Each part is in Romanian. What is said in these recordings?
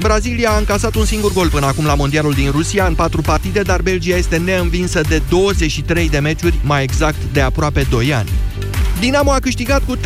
Brazilia a încasat un singur gol până acum la Mondialul din Rusia în patru partide, dar Belgia este neînvinsă de 23 de meciuri, mai exact de aproape 2 ani. Dinamo a câștigat cu 3-0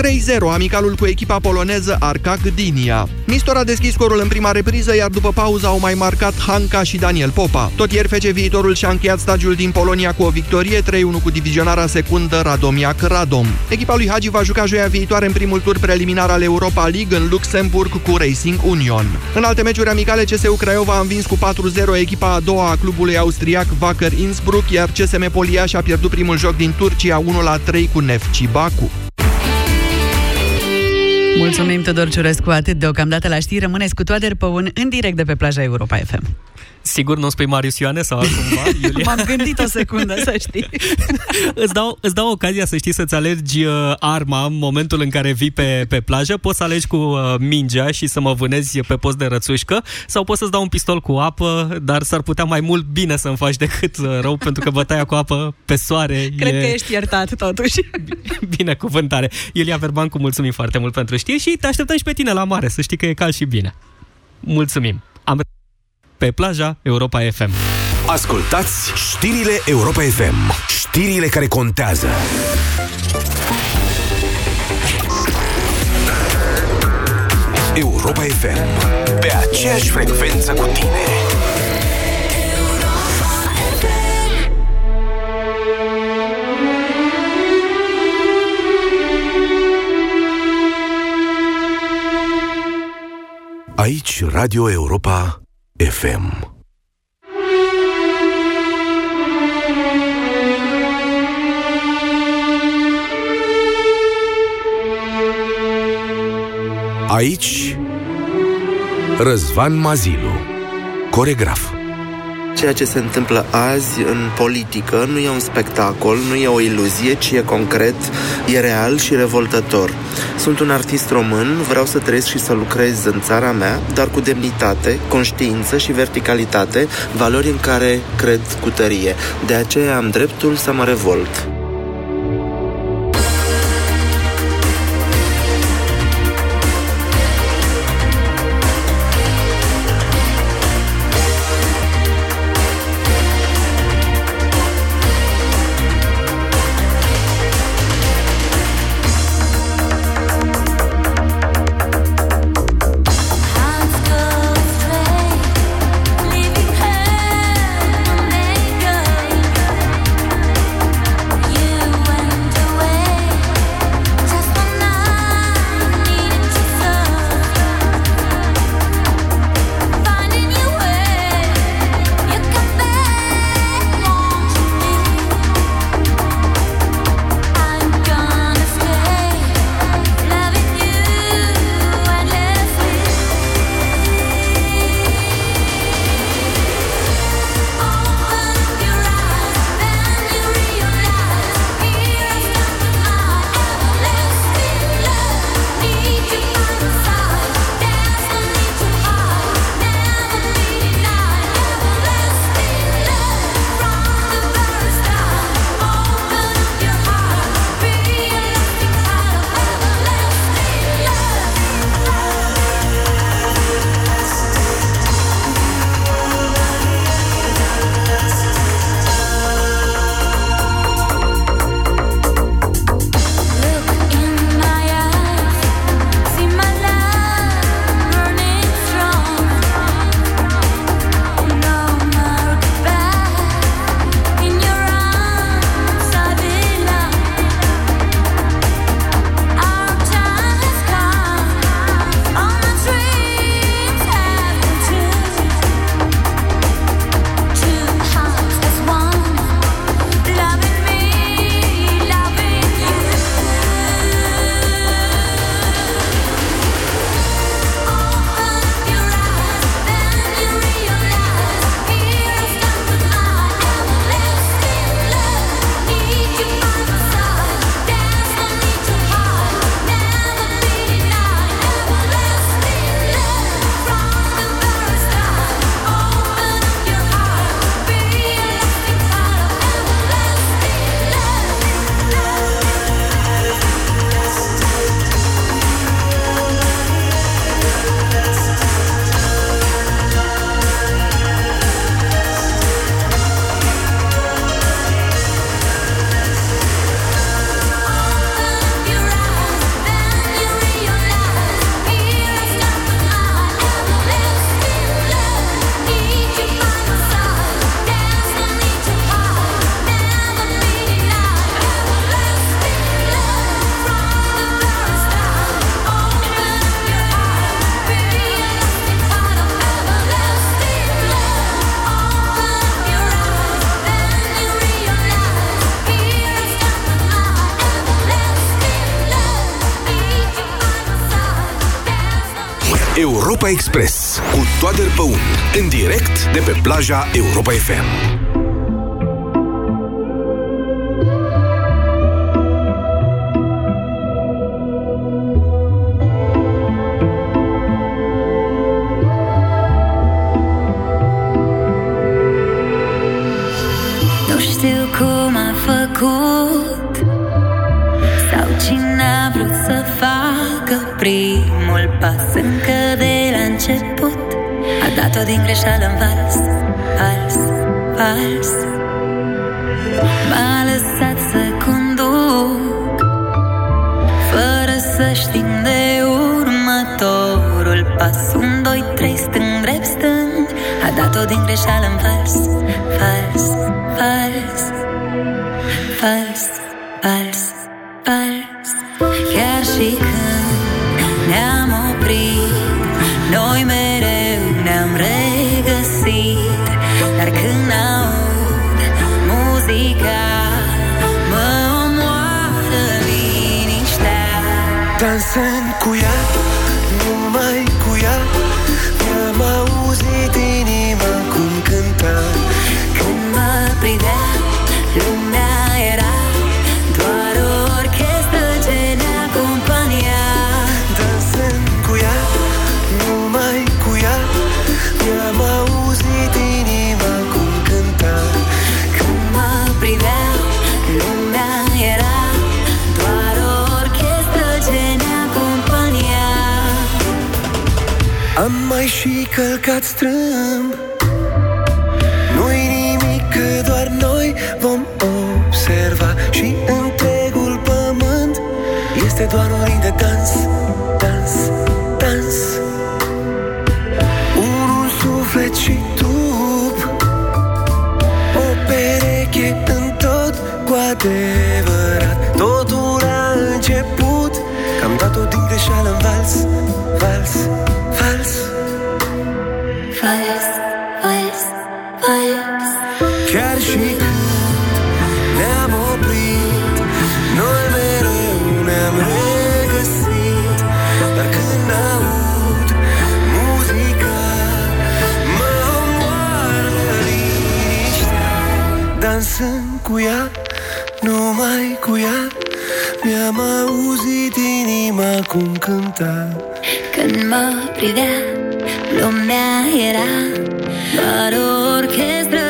amicalul cu echipa poloneză Arca Gdynia. Nistor a deschis scorul în prima repriză, iar după pauză au mai marcat Hanca și Daniel Popa. Tot ieri FC Viitorul și-a încheiat stagiul din Polonia cu o victorie 3-1 cu divizionarea secundă Radomiac Radom. Echipa lui Hagi va juca joia viitoare în primul tur preliminar al Europa League în Luxemburg cu Racing Union. În alte meciuri amicale, CSU Craiova a învins cu 4-0 echipa a doua a clubului austriac Wacker Innsbruck, iar CSM Poliaș și-a pierdut primul joc din Turcia 1-3 cu Nefci Baku. Mulțumim, Tudor Ciurescu, atât deocamdată la știri. Rămâneți cu Toader Păun în direct de pe plaja Europa FM. Sigur nu spui Marius Ioane sau altcumva, Iulia? M-am gândit o secundă, să știi. îți, dau, îți dau ocazia să știi să-ți alegi uh, arma în momentul în care vii pe, pe plajă. Poți să alegi cu uh, mingea și să mă vânezi pe post de rățușcă sau poți să-ți dau un pistol cu apă, dar s-ar putea mai mult bine să-mi faci decât uh, rău, pentru că bătaia cu apă pe soare Cred e... că ești iertat, totuși. Bine, cuvântare. Iulia Verbancu, mulțumim foarte mult pentru știri și te așteptăm și pe tine la mare, să știi că e cald și bine. Mulțumim. Am pe plaja Europa FM. Ascultați știrile Europa FM. Știrile care contează. Europa FM. Pe aceeași frecvență cu tine. Aici Radio Europa FM. Aici Răzvan Mazilu Coregraf Ceea ce se întâmplă azi în politică nu e un spectacol, nu e o iluzie, ci e concret, e real și revoltător. Sunt un artist român, vreau să trăiesc și să lucrez în țara mea, dar cu demnitate, conștiință și verticalitate, valori în care cred cu tărie. De aceea am dreptul să mă revolt. Europa Express cu Toader Păun. În direct de pe plaja Europa FM. Pas Încă de la început A dat-o din greșeală în vals Vals, vals. M-a lăsat să conduc Fără să știm de următorul pas. Un, doi, trei, stâng, drept, stâng A dat-o din greșeală în vals Vals, vals Vals, vals, Când mă privea, lumea era Doar o orchestră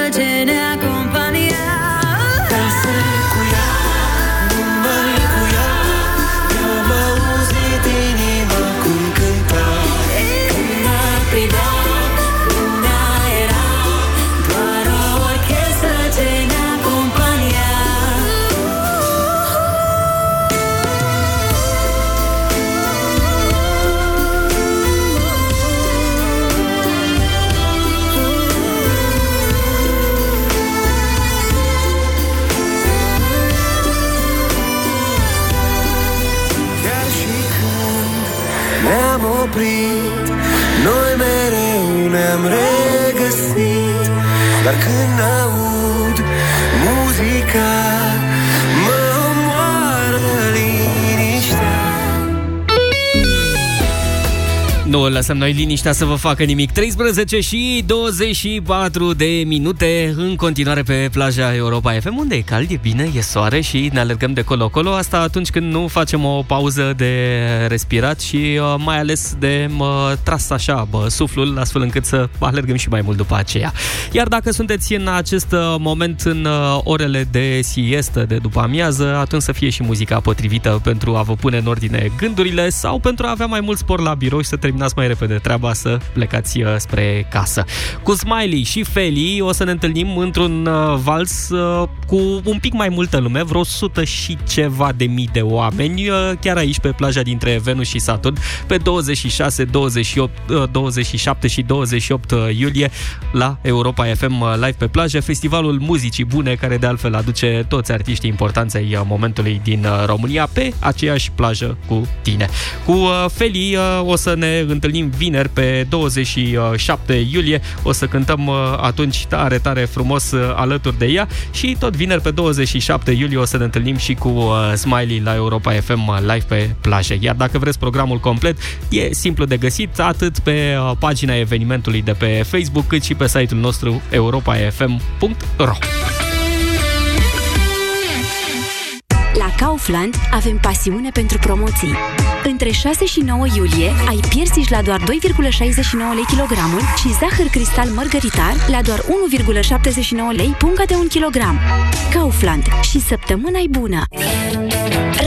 Nu lăsăm noi liniștea să vă facă nimic. 13 și 24 de minute în continuare pe plaja Europa FM, unde e cald, e bine, e soare și ne alergăm de colo-colo. Asta atunci când nu facem o pauză de respirat și uh, mai ales de uh, tras așa bă, suflul, astfel încât să alergăm și mai mult după aceea. Iar dacă sunteți în acest uh, moment în uh, orele de siestă, de după amiază, atunci să fie și muzica potrivită pentru a vă pune în ordine gândurile sau pentru a avea mai mult spor la birou și să terminați mai repede treaba să plecați uh, spre casă. Cu Smiley și Feli o să ne întâlnim într-un uh, vals uh, cu un pic mai multă lume, vreo 100 și ceva de mii de oameni, uh, chiar aici pe plaja dintre Venus și Saturn, pe 26, 28, uh, 27 și 28 uh, iulie la Europa FM uh, live pe plajă, festivalul muzicii bune care de altfel aduce toți artiștii importanți ai uh, momentului din uh, România pe aceeași plajă cu tine. Cu uh, Feli uh, o să ne întâlnim întâlnim vineri pe 27 iulie. O să cântăm uh, atunci tare, tare frumos uh, alături de ea și tot vineri pe 27 iulie o să ne întâlnim și cu uh, Smiley la Europa FM live pe plajă. Iar dacă vreți programul complet, e simplu de găsit atât pe pagina evenimentului de pe Facebook, cât și pe site-ul nostru europafm.ro. Kaufland avem pasiune pentru promoții. Între 6 și 9 iulie ai piersici la doar 2,69 lei kilogramul și zahăr cristal mărgăritar la doar 1,79 lei punga de 1 kilogram. Kaufland. Și săptămâna e bună!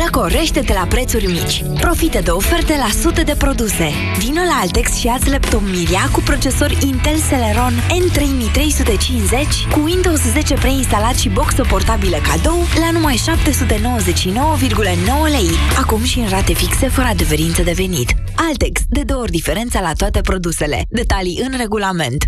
Răcorește-te la prețuri mici. Profită de oferte la sute de produse. Vino la Altex și ați laptop Miria cu procesor Intel Celeron N3350 cu Windows 10 preinstalat și boxă portabilă cadou la numai 799,9 lei. Acum și în rate fixe fără adeverință de venit. Altex, de două ori diferența la toate produsele. Detalii în regulament.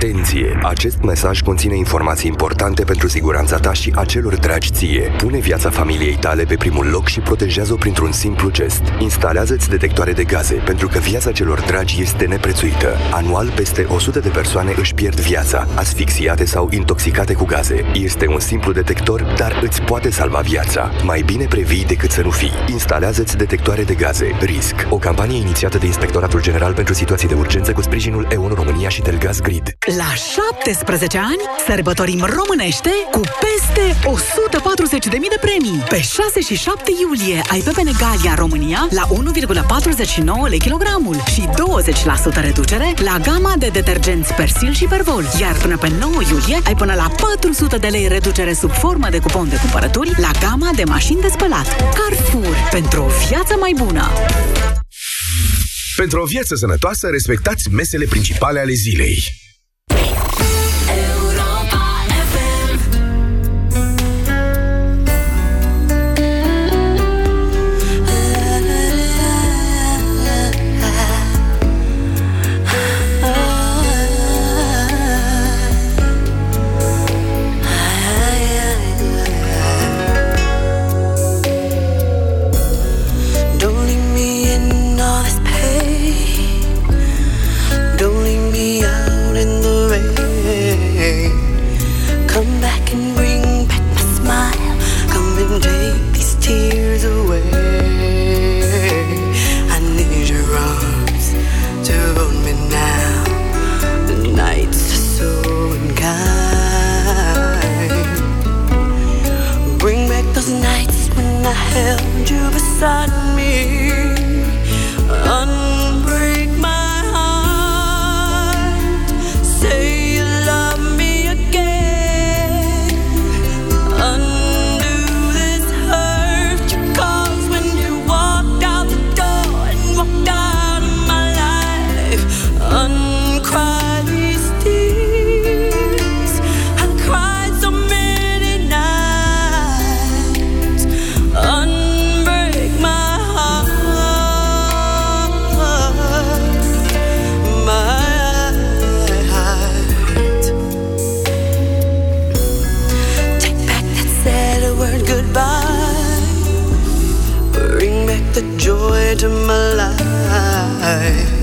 Atenție! Acest mesaj conține informații importante pentru siguranța ta și a celor dragi ție. Pune viața familiei tale pe primul loc și protejează-o printr-un simplu gest. Instalează-ți detectoare de gaze, pentru că viața celor dragi este neprețuită. Anual, peste 100 de persoane își pierd viața, asfixiate sau intoxicate cu gaze. Este un simplu detector, dar îți poate salva viața. Mai bine previi decât să nu fii. Instalează-ți detectoare de gaze. RISC. O campanie inițiată de Inspectoratul General pentru Situații de Urgență cu sprijinul EON România și Telgaz Grid. La 17 ani sărbătorim românește cu peste 140.000 de premii. Pe 6 și 7 iulie ai pepene Galia România la 1,49 lei kilogramul și 20% reducere la gama de detergenți Persil și Pervol. Iar până pe 9 iulie ai până la 400 de lei reducere sub formă de cupon de cumpărături la gama de mașini de spălat. Carrefour. Pentru o viață mai bună! Pentru o viață sănătoasă, respectați mesele principale ale zilei. into my life.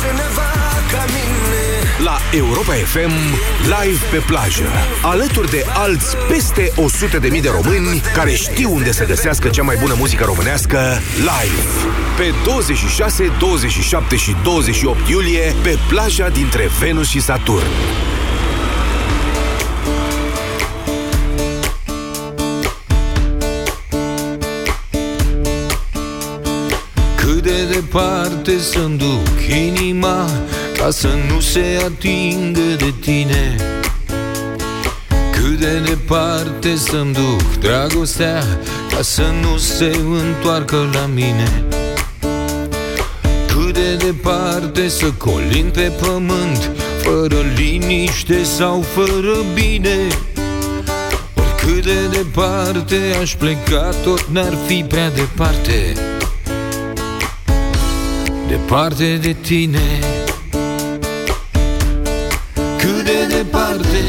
cineva ca mine La Europa FM Live pe plajă. Alături de alți peste 100.000 de, de români Care știu unde să găsească cea mai bună muzică românească Live. Pe 26, 27 și 28 iulie Pe plaja dintre Venus și Saturn. Departe să-mi duc inima Ca să nu se atingă de tine. Cât de departe să-mi duc dragostea Ca să nu se întoarcă la mine. Cât de departe să colin pe pământ Fără liniște sau fără bine. Oricât de departe aș pleca Tot n-ar fi prea departe Departe de tine. Cât de departe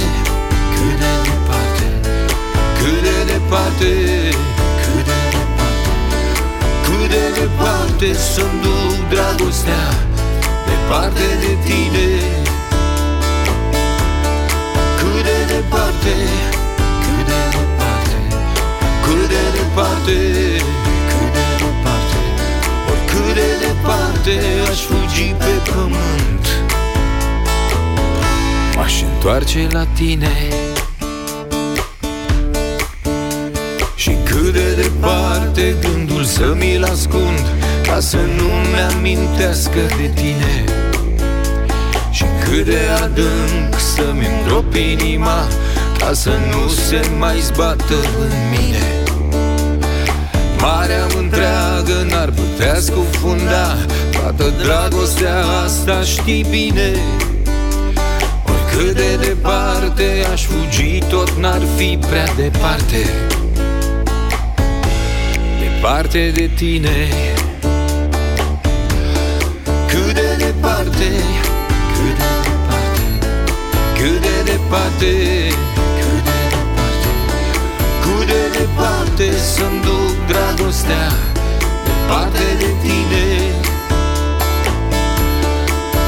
Cât de departe Cât de departe Cât de departe Cât de departe Să-mi duc dragostea Departe de tine întoarce la tine. Și cât de departe gândul să mi-l ascund Ca să nu-mi amintească de tine. Și cât de adânc să-mi îndrop inima Ca să nu se mai zbată în mine. Marea întreagă n-ar putea scufunda Toată dragostea asta știi bine Oricât de departe aș fugi Tot n-ar fi prea departe. Departe de tine. Cât de departe Cât de departe Cât de departe Cât de departe Cât de departe Să-mi duc dragostea Departe de tine.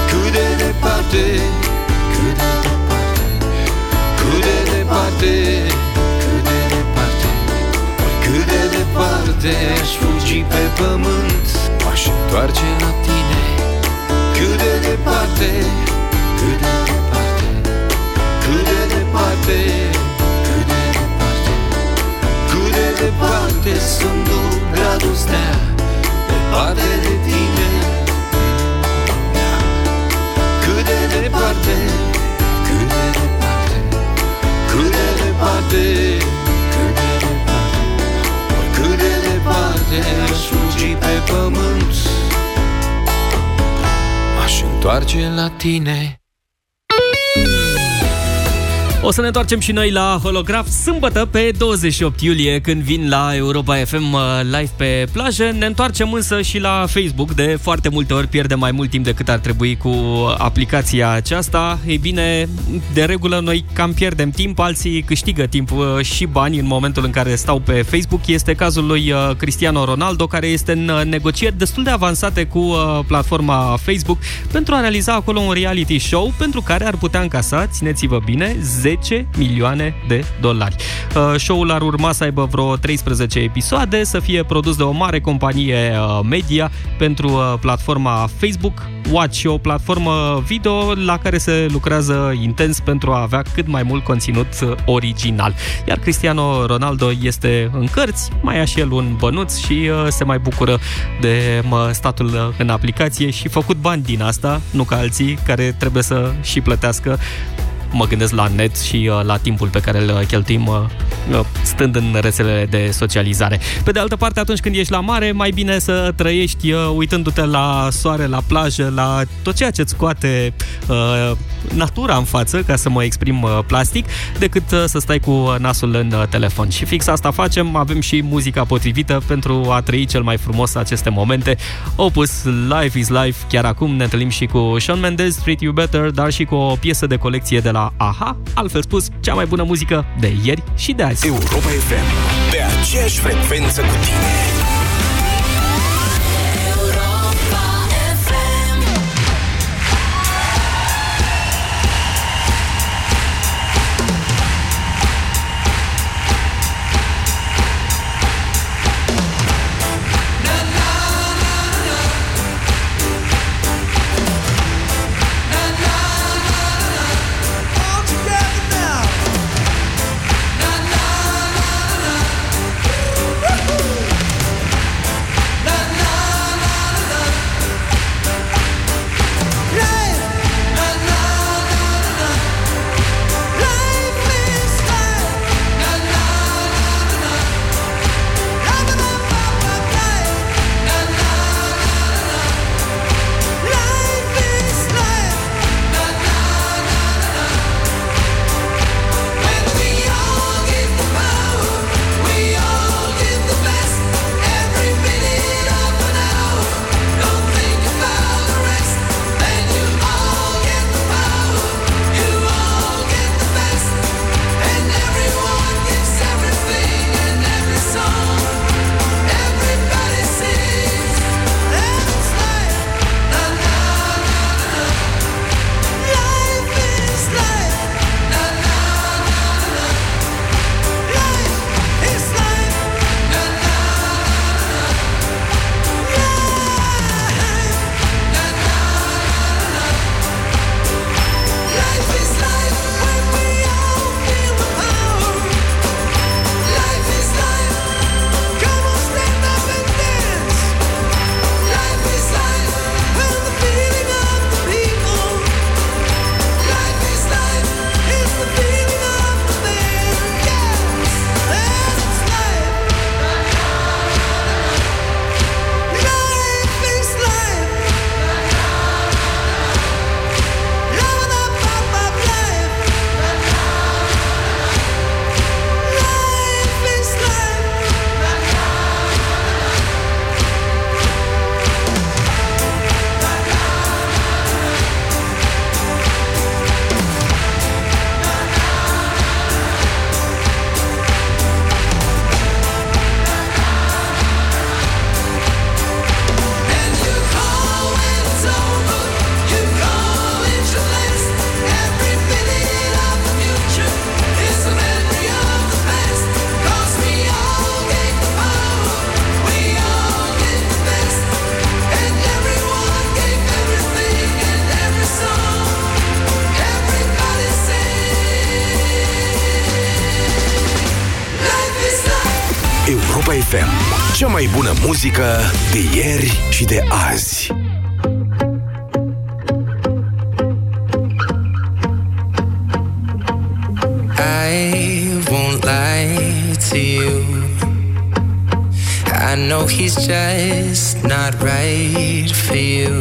Cât de departe departe Aș fugi pe pământ. M-aș întoarce la tine întoarce la tine O să ne întoarcem și noi la holograf sâmbătă pe 28 iulie când vin la Europa FM uh, live pe plajă. Ne întoarcem însă și la Facebook. De foarte multe ori pierdem mai mult timp decât ar trebui cu aplicația aceasta. Ei bine, de regulă noi cam pierdem timp, alții câștigă timp uh, și bani în momentul în care stau pe Facebook. Este cazul lui uh, Cristiano Ronaldo care este în negocieri destul de avansate cu platforma Facebook pentru a realiza acolo un reality show pentru care ar putea încasa, țineți-vă bine, 10 milioane de dolari. Uh, Show-ul ar urma să aibă vreo 13 episoade, să fie produs de o mare companie uh, media pentru uh, platforma Facebook Watch, o platformă video la care se lucrează intens pentru a avea cât mai mult conținut original. Iar Cristiano Ronaldo este în cărți, mai ia și el un bănuț și se mai bucură de statul în aplicație și făcut bani din asta, nu ca alții care trebuie să și plătească mă gândesc la net și uh, la timpul pe care îl cheltuim uh, uh, stând în rețelele de socializare. Pe de altă parte, atunci când ești la mare, mai bine să trăiești uitându-te la soare, la plajă, la tot ceea ce-ți scoate uh, natura în față, ca să mă exprim uh, plastic, decât uh, să stai cu nasul în uh, telefon. Și fix asta facem, avem și muzica potrivită pentru a trăi cel mai frumos aceste momente. Opus Life is Life, chiar acum ne întâlnim și cu Shawn Mendes, Treat You Better, dar și cu o piesă de colecție de la AHA, altfel spus, cea mai bună muzică de ieri și de azi. Europa FM, pe aceeași frecvență cu tine. Muzică de ieri și de azi. I won't lie to you. I know he's just not right for you.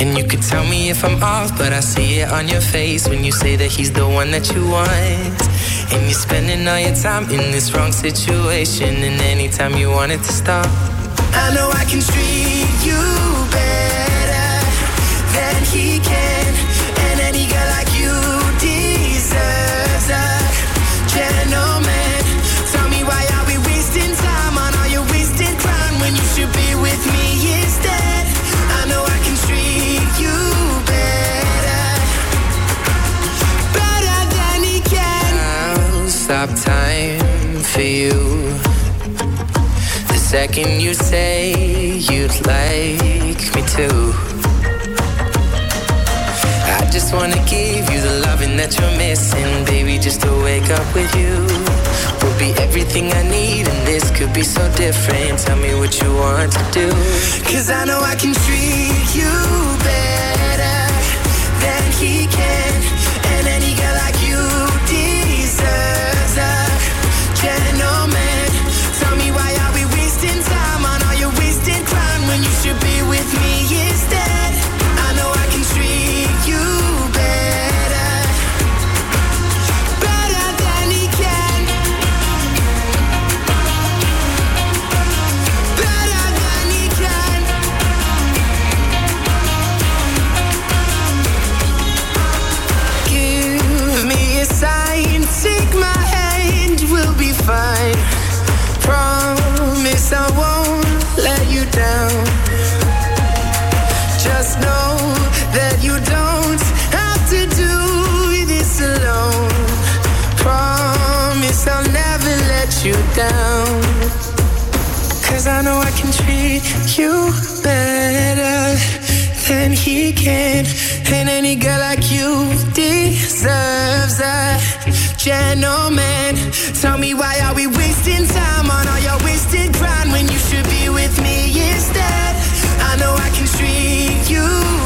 And you could tell me if I'm off, but I see it on your face when you say that he's the one that you want. And you're spending all your time in this wrong situation, and anytime you want it to stop. I know I can treat you better than he can, stop time for you. The second you say you'd like me to. I just wanna give you the loving that you're missing, baby. Just to wake up with you will be everything I need, and this could be so different. Tell me what you want to do, cause I know I can treat you better down. Cause I know I can treat you better than he can. And any girl like you deserves a gentleman. Tell me why are we wasting time on all your wasted grind when you should be with me instead? I know I can treat you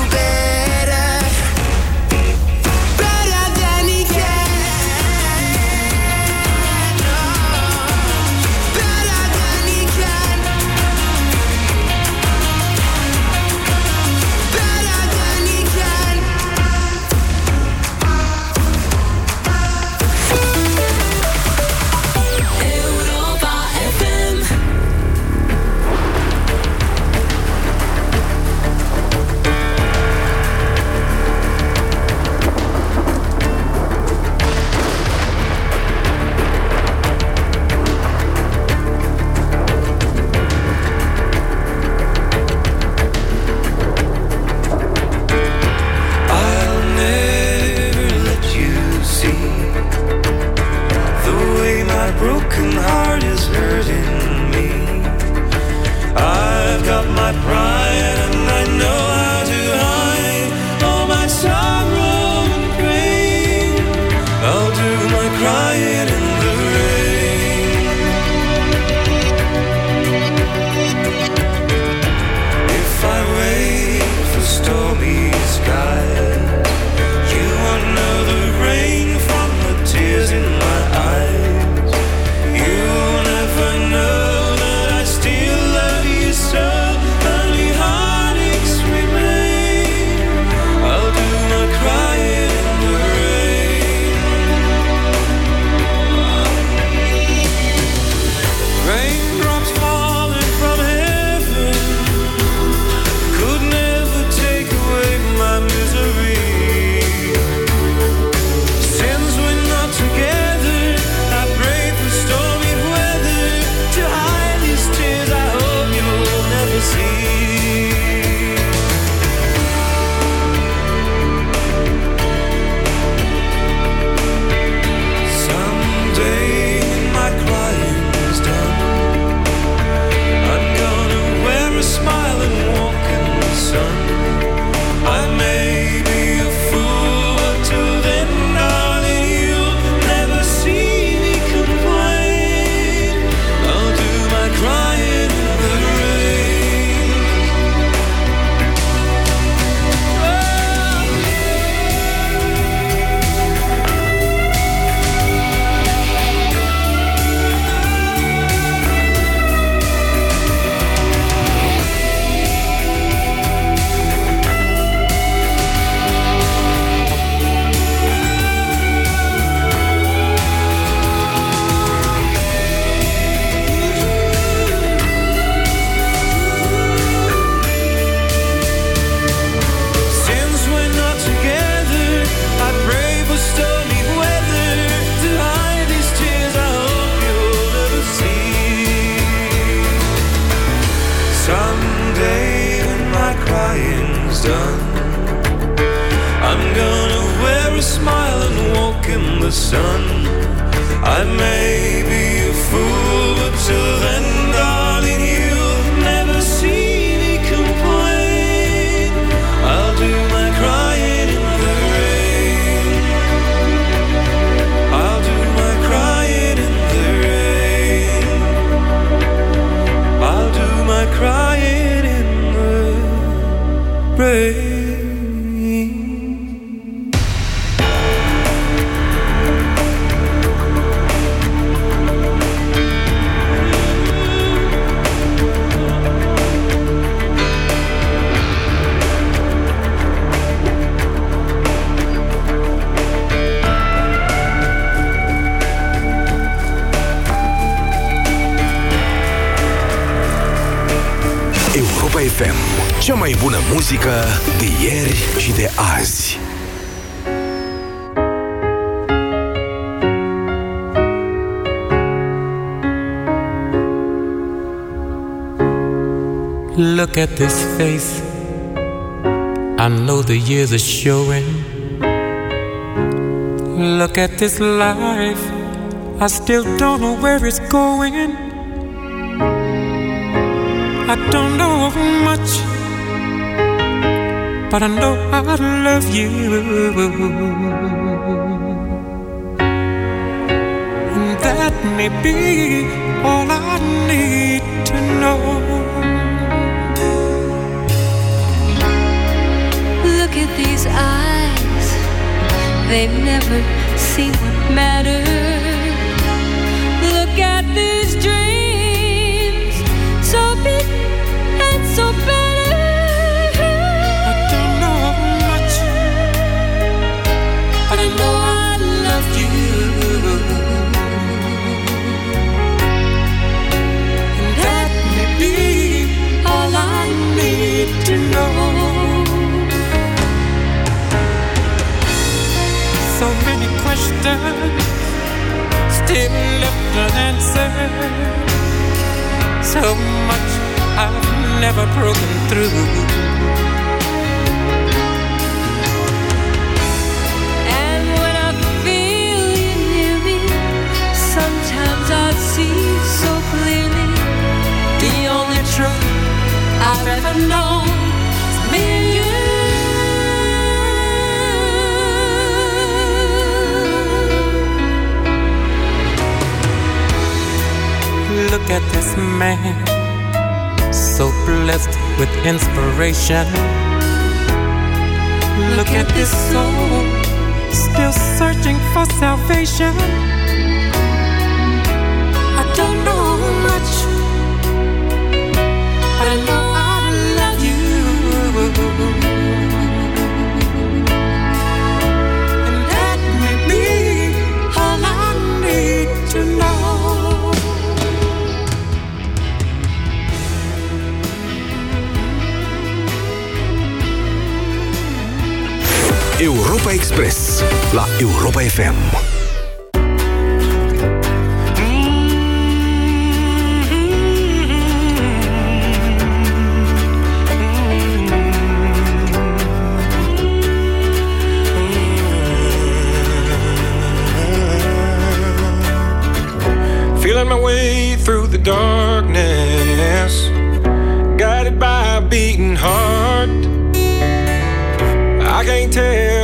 muzică de ieri și de azi. Look at this face. I know the years are showing. Look at this life. I still don't know where it's going. I don't know much, but I know I love you. And that may be all I need to know. Look at these eyes, they've never seen what matters. Look at these dreams, So many questions still left unanswered. So much I've never broken through. And when I feel you near me, sometimes I see so clearly the only truth I've ever known Look at this man, so blessed with inspiration. Look at this soul, still searching for salvation. I don't Europa Express la Europa FM. Feeling my way through the darkness, guided by a beating heart. I can't tell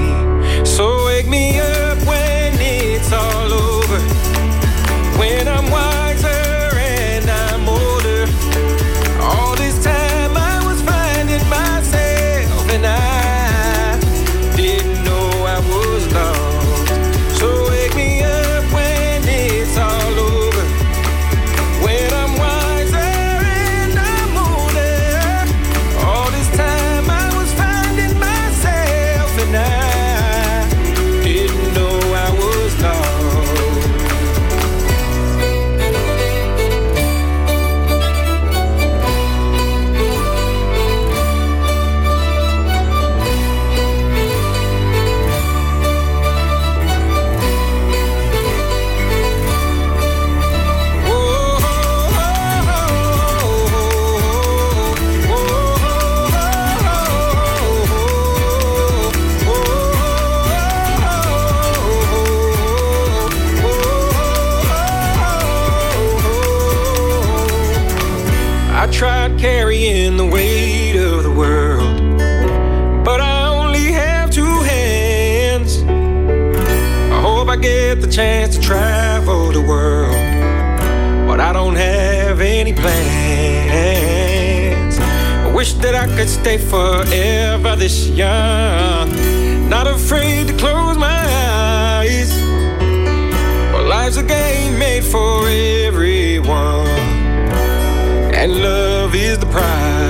Forever this young, not afraid to close my eyes. Well, life's a game made for everyone and love is the prize.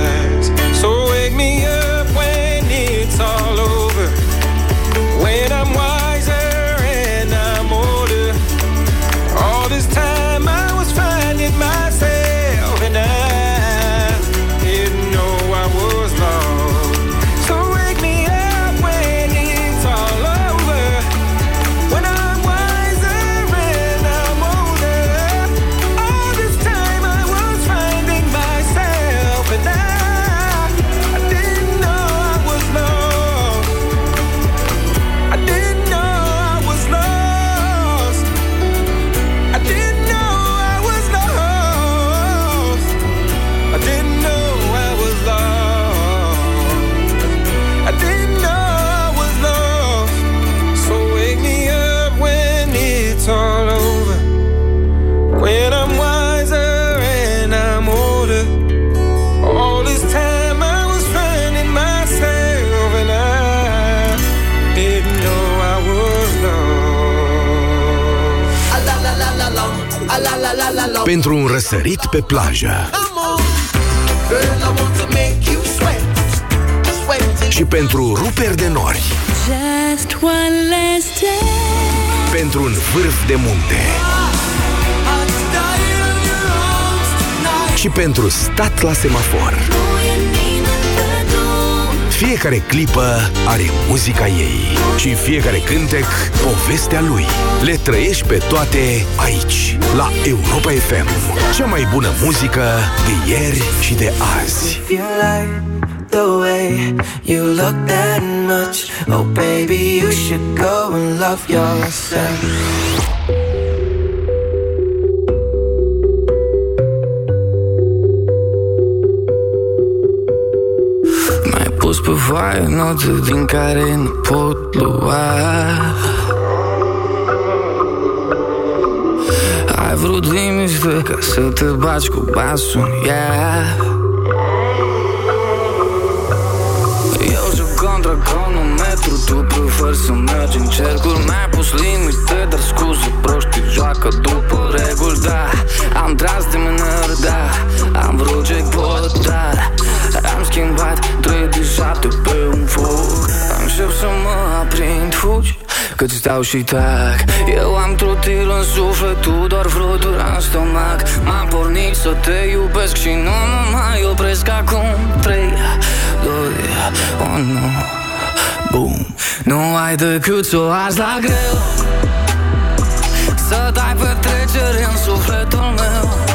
Pentru un răsărit pe plajă și pentru ruperi de nori, Just one last day. pentru un vârf de munte și pentru stat la semafor. Fiecare clipă are muzica ei și fiecare cântec povestea lui. Le trăiești pe toate aici, la Europa FM. Cea mai bună muzică de ieri și de azi. If you like the way you look that much, oh baby, you should go and love yourself. Mai pus pe foaie note din care nu pot lua. Ai vrut liniște ca să te baci cu basul în ea. Eu joc contra cronometru, tu preferi să mergi în cercuri. Mi-ai pus limite, dar scuze proști joacă după reguli Da, am tras de mânări, da. Am vrut jackpot, dar Am schimbat 3 de 7 pe un foc. Încep să mă aprind, fugi Cât stau și tac. Eu am trotil în suflet, tu doar vruturi în stomac. M-am pornit să te iubesc și nu mă mai opresc acum. 3, 2, 1 Boom Nu ai decât să o arzi la greu. Să dai petrecere în sufletul meu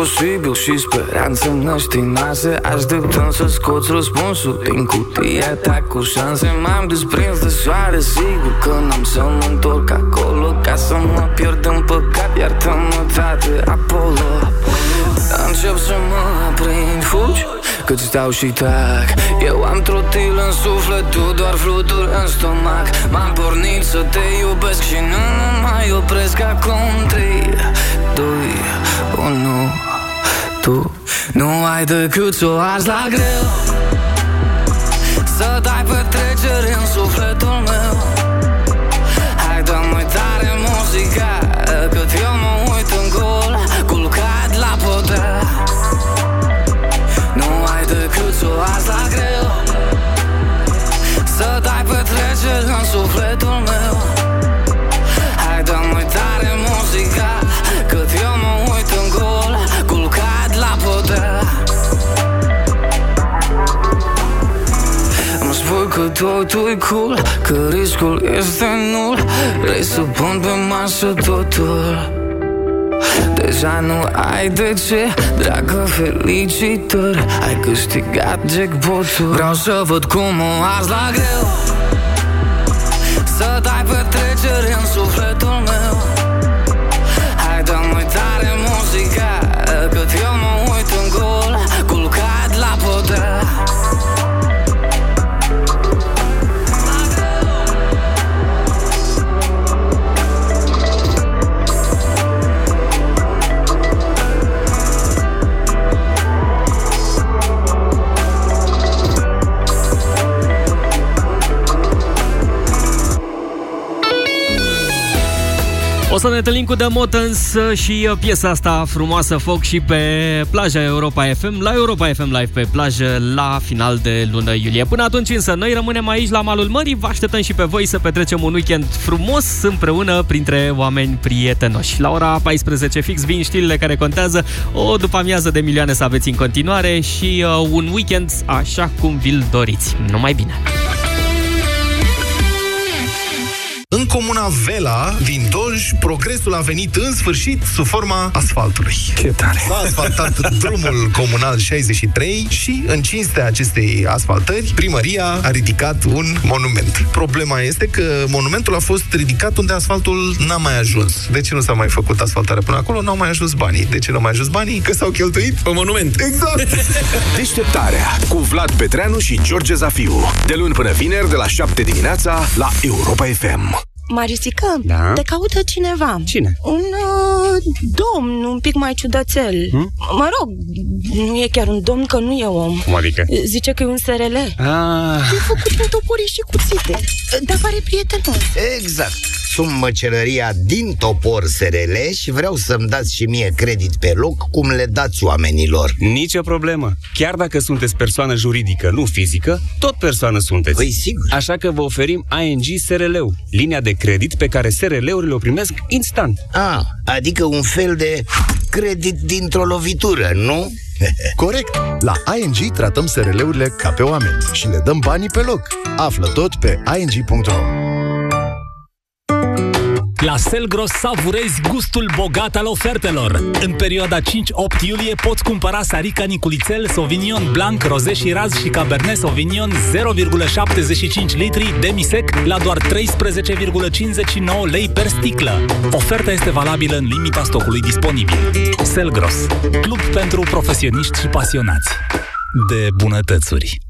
în imposibil și speranță năștinoase Așteptăm să scoți răspunsul din cutia ta cu șanse. M-am desprins de soare, sigur că n-am să mă întorc acolo Ca să mă pierd în păcat, iartă-mă tate Apollo. Încep să mă aprind, fugi Cât stau și tac. Eu am trotil în suflet, tu doar fluturi în stomac. M-am pornit să te iubesc și nu mă mai opresc acum. 3, 2, 1 Tu. Nu ai decât să o arzi la greu. Să dai petrecere în sufletul meu totul e cool Că riscul este nul. Vrei să pun pe masă totul. Deja nu ai de ce Dragă, felicitări. Ai câștigat jackpot-ul. Vreau să văd cum o arzi la greu. Să dai petrecere în sufletul meu. Hai dă-mi uitare muzica Cât eu mă uit în gol Culcat la podea să ne întâlnim cu The Motans și uh, piesa asta frumoasă Foc și pe plaja Europa FM, la Europa FM Live pe plajă la final de lună iulie. Până atunci însă noi rămânem aici la malul mării, vă așteptăm și pe voi să petrecem un weekend frumos împreună printre oameni prietenoși. La ora 14 fix vin știrile care contează, o după amiază de milioane să aveți în continuare și uh, un weekend așa cum vi-l doriți. Numai bine! Comuna Vela din Doj, progresul a venit în sfârșit sub forma asfaltului. Ce tare! S-a asfaltat drumul comunal 63 și, în cinstea acestei asfaltări, primăria a ridicat un monument. Problema este că monumentul a fost ridicat unde asfaltul n-a mai ajuns. De ce nu s-a mai făcut asfaltare până acolo? N-au mai ajuns banii. De ce nu au mai ajuns banii? Că s-au cheltuit pe monument. Exact! Deșteptarea cu Vlad Petreanu și George Zafiu. De luni până vineri, de la 7 dimineața, la Europa FM. Marisică, Da? te caută cineva. Cine? Un uh, domn un pic mai ciudățel. Hmm? Mă rog, nu e chiar un domn, că nu e om. Cum adică? Zice că e un SRL. Ah. E făcut din topori și cuțite. Dar pare prietenos. Exact. Sunt măcelăria din Topor SRL și vreau să-mi dați și mie credit pe loc cum le dați oamenilor. Nicio problemă. Chiar dacă sunteți persoană juridică, nu fizică, tot persoană sunteți. Păi sigur. Așa că vă oferim ING SRL-ul, linia de credit pe care SRL-urile o primesc instant. A, adică un fel de credit dintr-o lovitură, nu? Corect! La ING tratăm SRL-urile ca pe oameni și le dăm banii pe loc. Află tot pe ing.ro La Selgros savurezi gustul bogat al ofertelor. În perioada 5-8 iulie poți cumpăra Sarica Niculițel, Sauvignon Blanc, Rosé Shiraz și Cabernet Sauvignon 0,75 litri demisec la doar 13,59 lei per sticlă. Oferta este valabilă în limita stocului disponibil. Selgros, club pentru profesioniști și pasionați de bunătățuri.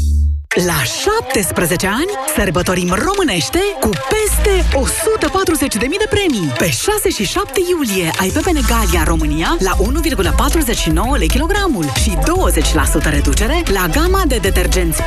La 17 ani sărbătorim românește cu peste 140.000 de premii. Pe 6 și 7 iulie ai Pepe Negalia în România la 1,49 lei kilogramul și 20% reducere la gama de detergenți